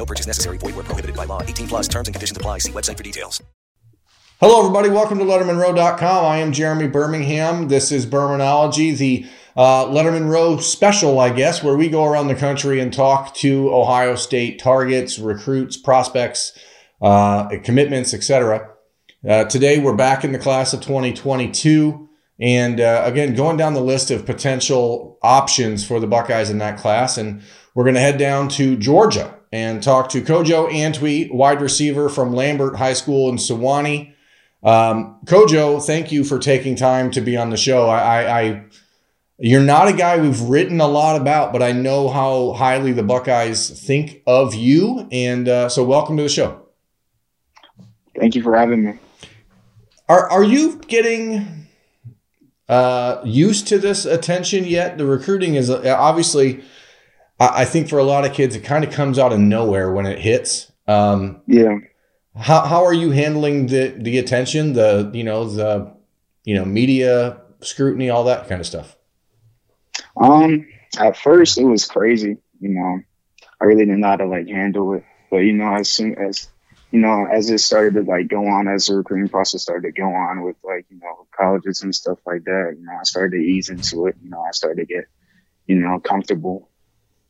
No purchase necessary. Void where prohibited by law. 18 plus terms and conditions apply. See website for details. Hello, everybody. Welcome to LettermanRow.com. I am Jeremy Birmingham. This is Bermanology, the uh, Letterman Row special, I guess, where we go around the country and talk to Ohio State targets, recruits, prospects, uh, commitments, etc. Uh, today, we're back in the class of 2022. And uh, again, going down the list of potential options for the Buckeyes in that class. And we're going to head down to Georgia and talk to Kojo Antwi, wide receiver from Lambert High School in Suwanee. Um, Kojo, thank you for taking time to be on the show. I, I, I, you're not a guy we've written a lot about, but I know how highly the Buckeyes think of you, and uh, so welcome to the show. Thank you for having me. Are are you getting uh, used to this attention yet? The recruiting is uh, obviously. I, I think for a lot of kids, it kind of comes out of nowhere when it hits. Um, Yeah. how how are you handling the the attention, the you know the you know media scrutiny, all that kind of stuff? Um, at first it was crazy, you know. I really didn't know how to like handle it. But you know, as soon as you know, as it started to like go on, as the recruiting process started to go on with like, you know, colleges and stuff like that, you know, I started to ease into it. You know, I started to get, you know, comfortable,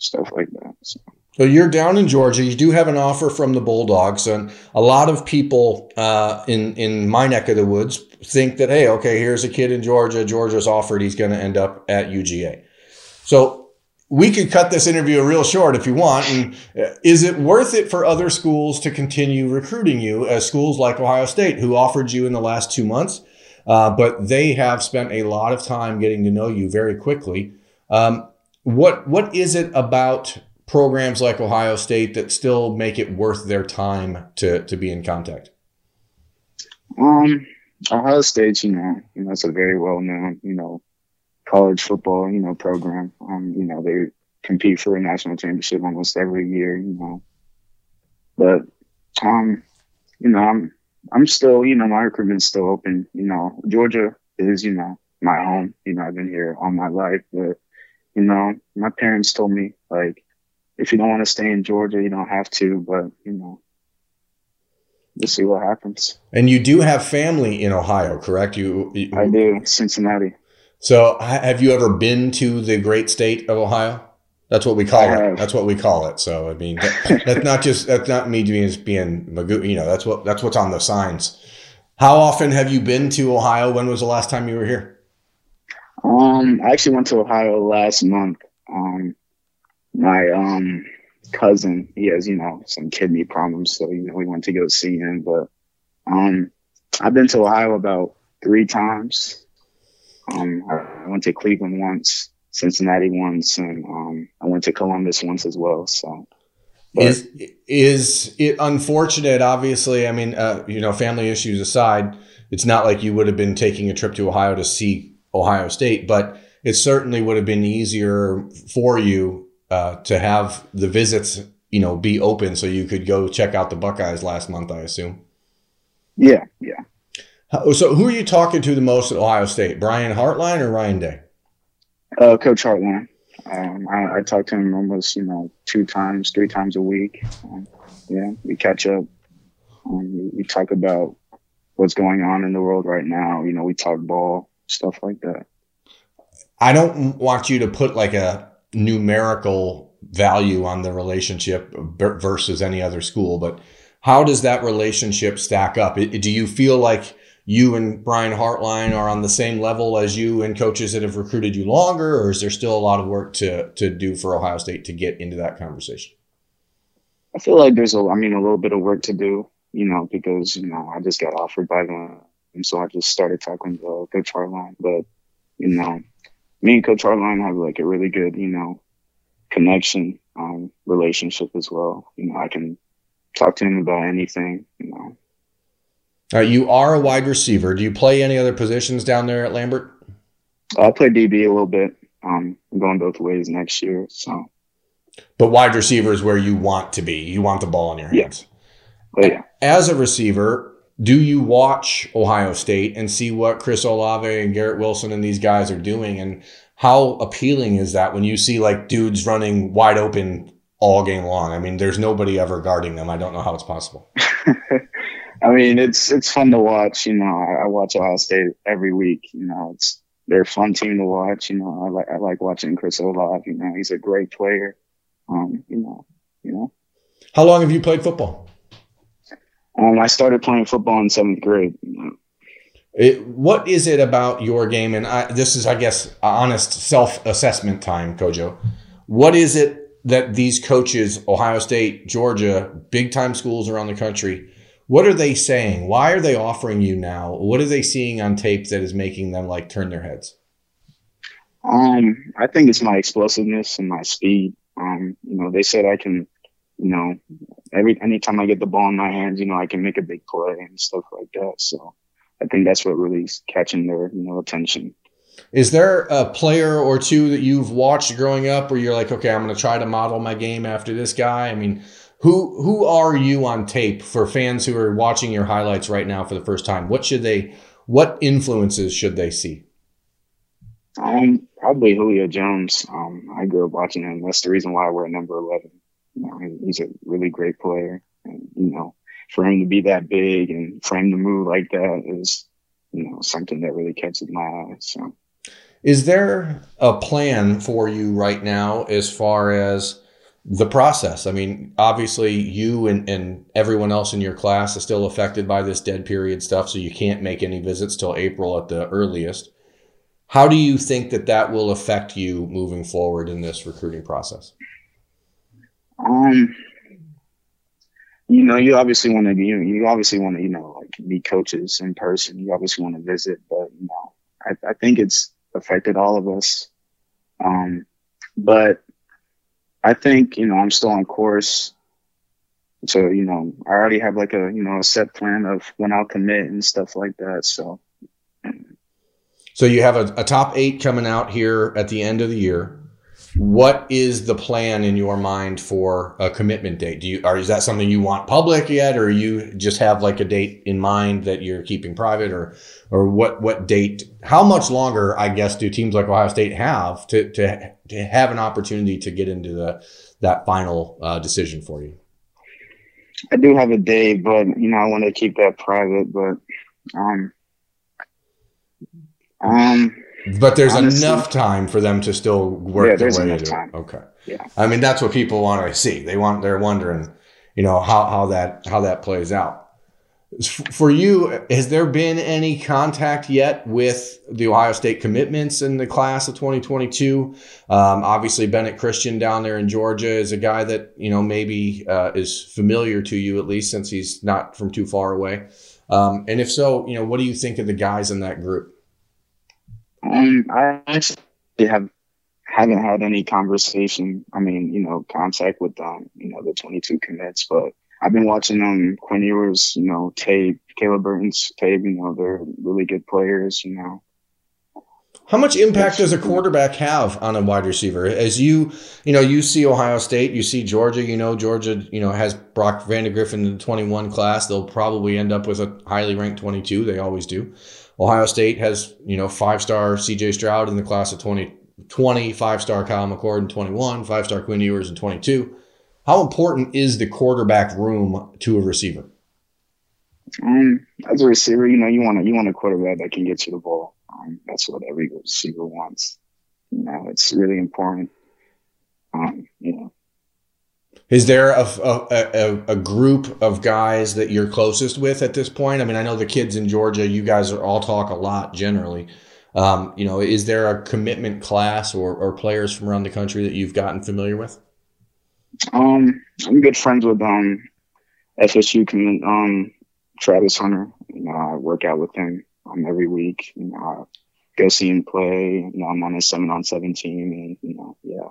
stuff like that. So So you're down in Georgia. You do have an offer from the Bulldogs, and a lot of people uh, in in my neck of the woods think that hey, okay, here's a kid in Georgia. Georgia's offered. He's going to end up at UGA. So we could cut this interview real short if you want. And uh, is it worth it for other schools to continue recruiting you, as schools like Ohio State, who offered you in the last two months, uh, but they have spent a lot of time getting to know you very quickly? Um, what what is it about programs like Ohio State that still make it worth their time to to be in contact? um Ohio State, you know, you know, it's a very well known, you know, college football, you know, program. Um, you know, they compete for a national championship almost every year, you know. But um, you know, I'm I'm still, you know, my recruitment's still open. You know, Georgia is, you know, my home. You know, I've been here all my life, but you know, my parents told me like, if you don't want to stay in Georgia, you don't have to. But you know, we'll see what happens. And you do have family in Ohio, correct? You, you I do Cincinnati. So have you ever been to the great state of Ohio? That's what we call it. That's what we call it. So I mean, that, that's not just that's not me just being magoo. You know, that's what that's what's on the signs. How often have you been to Ohio? When was the last time you were here? Um, I actually went to Ohio last month. Um, my um cousin, he has you know some kidney problems, so you know we went to go see him. But um, I've been to Ohio about three times. Um, I went to Cleveland once, Cincinnati once, and um, I went to Columbus once as well. So, but Is is it unfortunate? Obviously, I mean, uh, you know, family issues aside, it's not like you would have been taking a trip to Ohio to see Ohio State, but it certainly would have been easier for you uh, to have the visits, you know, be open so you could go check out the Buckeyes last month. I assume. yeah, yeah. So, who are you talking to the most at Ohio State? Brian Hartline or Ryan Day? Uh, Coach Hartline. Um, I, I talk to him almost, you know, two times, three times a week. Um, yeah, we catch up. Um, we, we talk about what's going on in the world right now. You know, we talk ball, stuff like that. I don't want you to put like a numerical value on the relationship versus any other school, but how does that relationship stack up? Do you feel like you and Brian Hartline are on the same level as you and coaches that have recruited you longer, or is there still a lot of work to to do for Ohio State to get into that conversation? I feel like there's a, I mean, a little bit of work to do, you know, because, you know, I just got offered by them. And so I just started talking to Coach Hartline. But, you know, me and Coach Hartline have like a really good, you know, connection, um, relationship as well. You know, I can talk to him about anything, you know. Uh, you are a wide receiver. Do you play any other positions down there at Lambert? I play DB a little bit. Um, I'm going both ways next year. So, but wide receiver is where you want to be. You want the ball in your hands. Yeah. yeah. As a receiver, do you watch Ohio State and see what Chris Olave and Garrett Wilson and these guys are doing? And how appealing is that when you see like dudes running wide open all game long? I mean, there's nobody ever guarding them. I don't know how it's possible. I mean, it's it's fun to watch. You know, I, I watch Ohio State every week. You know, it's they're a fun team to watch. You know, I like I like watching Chris Olave. You know, he's a great player. Um, you know, you know. How long have you played football? Um, I started playing football in seventh grade. It, what is it about your game? And I, this is, I guess, honest self-assessment time, Kojo. What is it that these coaches, Ohio State, Georgia, big-time schools around the country, what are they saying? Why are they offering you now? What are they seeing on tape that is making them like turn their heads? Um, I think it's my explosiveness and my speed. Um, you know, they said I can, you know, every anytime I get the ball in my hands, you know, I can make a big play and stuff like that. So I think that's what really is catching their, you know, attention. Is there a player or two that you've watched growing up where you're like, okay, I'm going to try to model my game after this guy? I mean, who who are you on tape for fans who are watching your highlights right now for the first time? What should they what influences should they see? Um, probably Julio Jones. Um, I grew up watching him. That's the reason why I wear number eleven. Know, he's a really great player, and you know, for him to be that big and for him to move like that is, you know, something that really catches my eye. So, is there a plan for you right now as far as the process. I mean, obviously, you and, and everyone else in your class is still affected by this dead period stuff, so you can't make any visits till April at the earliest. How do you think that that will affect you moving forward in this recruiting process? Um, you know, you obviously want to you you obviously want to you know like meet coaches in person. You obviously want to visit, but you know, I, I think it's affected all of us. Um, but I think, you know, I'm still on course. So, you know, I already have like a, you know, a set plan of when I'll commit and stuff like that. So, so you have a, a top eight coming out here at the end of the year. What is the plan in your mind for a commitment date? Do you, or is that something you want public yet, or you just have like a date in mind that you're keeping private, or, or what, what date? How much longer, I guess, do teams like Ohio State have to, to to have an opportunity to get into the that final uh, decision for you? I do have a date, but you know I want to keep that private. But um, um, but there's honestly, enough time for them to still work yeah, their way it. Okay. Yeah. I mean that's what people want to see. They want they're wondering, you know, how how that how that plays out. For you, has there been any contact yet with the Ohio State commitments in the class of 2022? Um, obviously, Bennett Christian down there in Georgia is a guy that you know maybe uh, is familiar to you at least since he's not from too far away. Um, and if so, you know, what do you think of the guys in that group? Um, I actually have haven't had any conversation. I mean, you know, contact with um, you know, the 22 commits, but I've been watching um Quinn Ewers, you know, tape, Caleb Burton's tape, you know, they're really good players, you know. How much impact does a quarterback have on a wide receiver? As you, you know, you see Ohio State, you see Georgia, you know, Georgia, you know, has Brock Vandagriff in the 21 class. They'll probably end up with a highly ranked 22. They always do. Ohio State has, you know, five star CJ Stroud in the class of 2020, five star Kyle McCord in 21, five star Quinn Ewers in 22. How important is the quarterback room to a receiver? Um, as a receiver, you know, you want to you want a quarterback that can get you the ball. Um, that's what every receiver wants. You know, it's really important. Um, you know. Is there a, a, a, a, group of guys that you're closest with at this point? I mean, I know the kids in Georgia, you guys are all talk a lot generally. Um, you know, is there a commitment class or, or players from around the country that you've gotten familiar with? Um, I'm good friends with um FSU commit um Travis Hunter. You know, I work out with him um every week. You know, I go see him play. You know, I'm on his seven on seven team, and you know, yeah.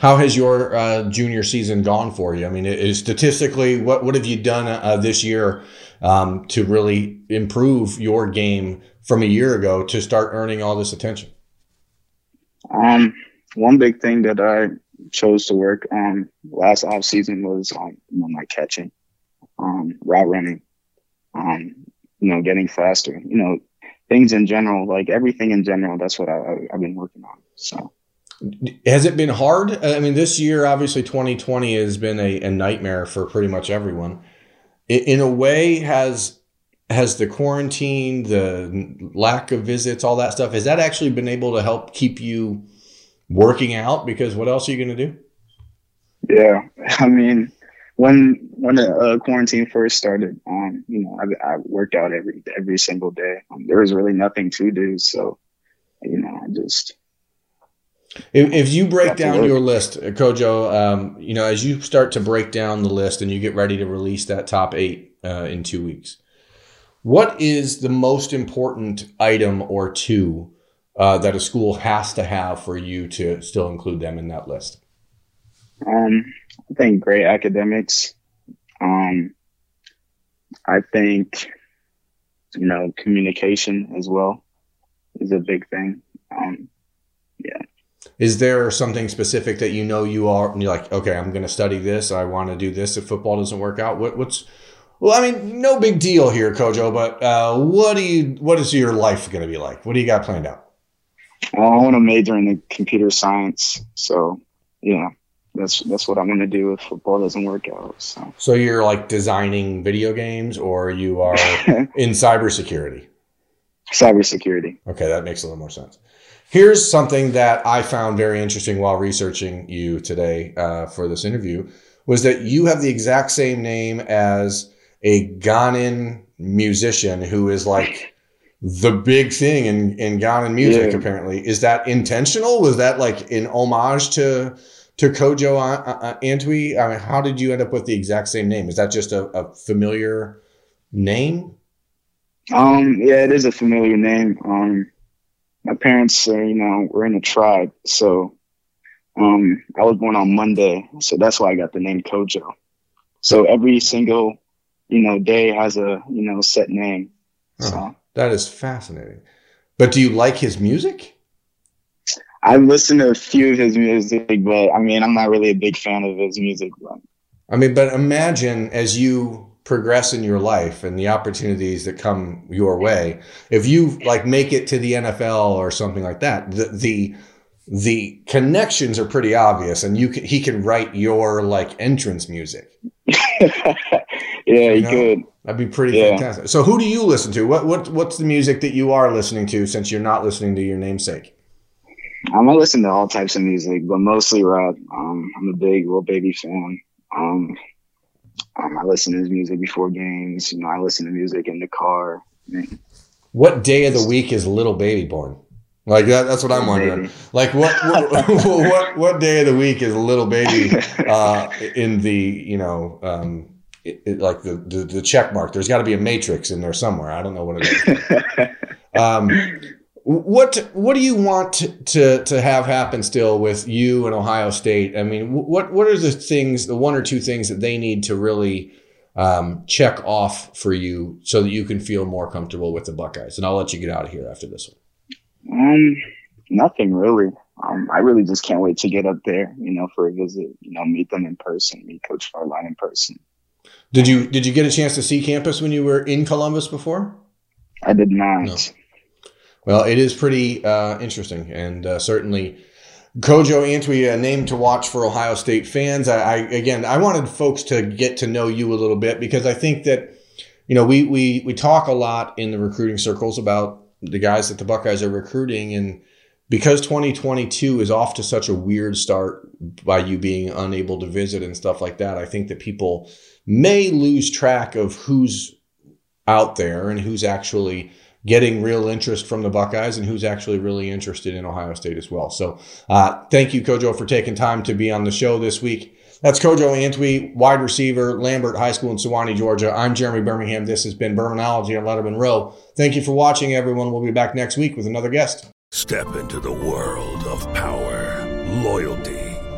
How has your uh, junior season gone for you? I mean, is statistically, what what have you done uh, this year um, to really improve your game from a year ago to start earning all this attention? Um, one big thing that I chose to work on last off season was um, my catching, um, route running, um, you know, getting faster, you know, things in general, like everything in general. That's what I, have been working on. So. Has it been hard? I mean, this year, obviously, 2020 has been a, a nightmare for pretty much everyone. In a way, has has the quarantine, the lack of visits, all that stuff, has that actually been able to help keep you working out? Because what else are you going to do? Yeah, I mean, when when the uh, quarantine first started, um, you know, I, I, worked out every every single day. Um, there was really nothing to do, so you know, I just. If, if you break down your list, uh, Kojo, um, you know, as you start to break down the list and you get ready to release that top eight uh, in two weeks, what is the most important item or two uh, that a school has to have for you to still include them in that list? Um, I think great academics. Um, I think, you know, communication as well is a big thing. Um, yeah. Is there something specific that you know you are? and You're like, okay, I'm going to study this. I want to do this. If football doesn't work out, what, what's well, I mean, no big deal here, Kojo. But uh, what do you? What is your life going to be like? What do you got planned out? Well, I want to major in the computer science. So, yeah, that's that's what I'm going to do if football doesn't work out. So, so you're like designing video games, or you are in cybersecurity? Cybersecurity. Okay, that makes a little more sense. Here's something that I found very interesting while researching you today uh, for this interview was that you have the exact same name as a Ghanaian musician who is like the big thing in, in Ghanaian music, yeah. apparently. Is that intentional? Was that like an homage to to Kojo Antwi? I mean, how did you end up with the exact same name? Is that just a, a familiar name? Um, yeah, it is a familiar name. Um, my parents, are, you know, we're in a tribe, so um, I was born on Monday, so that's why I got the name Kojo. So every single you know, day has a, you know, set name. So oh, that is fascinating. But do you like his music? I've listened to a few of his music, but I mean, I'm not really a big fan of his music. But. I mean, but imagine as you progress in your life and the opportunities that come your way, if you like make it to the NFL or something like that, the the the connections are pretty obvious, and you can, he can write your like entrance music. Yeah, you, know? could. That'd be pretty yeah. fantastic. So, who do you listen to? What what what's the music that you are listening to since you're not listening to your namesake? I'm gonna listen to all types of music, but mostly rap. Um, I'm a big Lil Baby fan. Um, um, I listen to his music before games. You know, I listen to music in the car. What day of the week is Little Baby born? Like that, that's what I'm wondering. Baby. Like what, what, what what day of the week is Little Baby uh, in the you know um, it, it, like the, the, the check mark. There's got to be a matrix in there somewhere. I don't know what it is. um, what what do you want to to have happen still with you and Ohio State? I mean, what what are the things, the one or two things that they need to really um, check off for you so that you can feel more comfortable with the Buckeyes? And I'll let you get out of here after this one. Um, nothing really. Um, I really just can't wait to get up there, you know, for a visit, you know, meet them in person, meet Coach Hartline in person. Did you did you get a chance to see campus when you were in Columbus before? I did not. No. Well, it is pretty uh, interesting, and uh, certainly Kojo Antwi, a name to watch for Ohio State fans. I, I, again, I wanted folks to get to know you a little bit because I think that you know we we we talk a lot in the recruiting circles about the guys that the Buckeyes are recruiting, and because 2022 is off to such a weird start by you being unable to visit and stuff like that, I think that people may lose track of who's out there and who's actually getting real interest from the Buckeyes and who's actually really interested in Ohio State as well. So uh, thank you, Kojo, for taking time to be on the show this week. That's Kojo Antwi, wide receiver, Lambert High School in Suwanee, Georgia. I'm Jeremy Birmingham. This has been Bermanology on Letterman Row. Thank you for watching, everyone. We'll be back next week with another guest. Step into the world of power, loyalty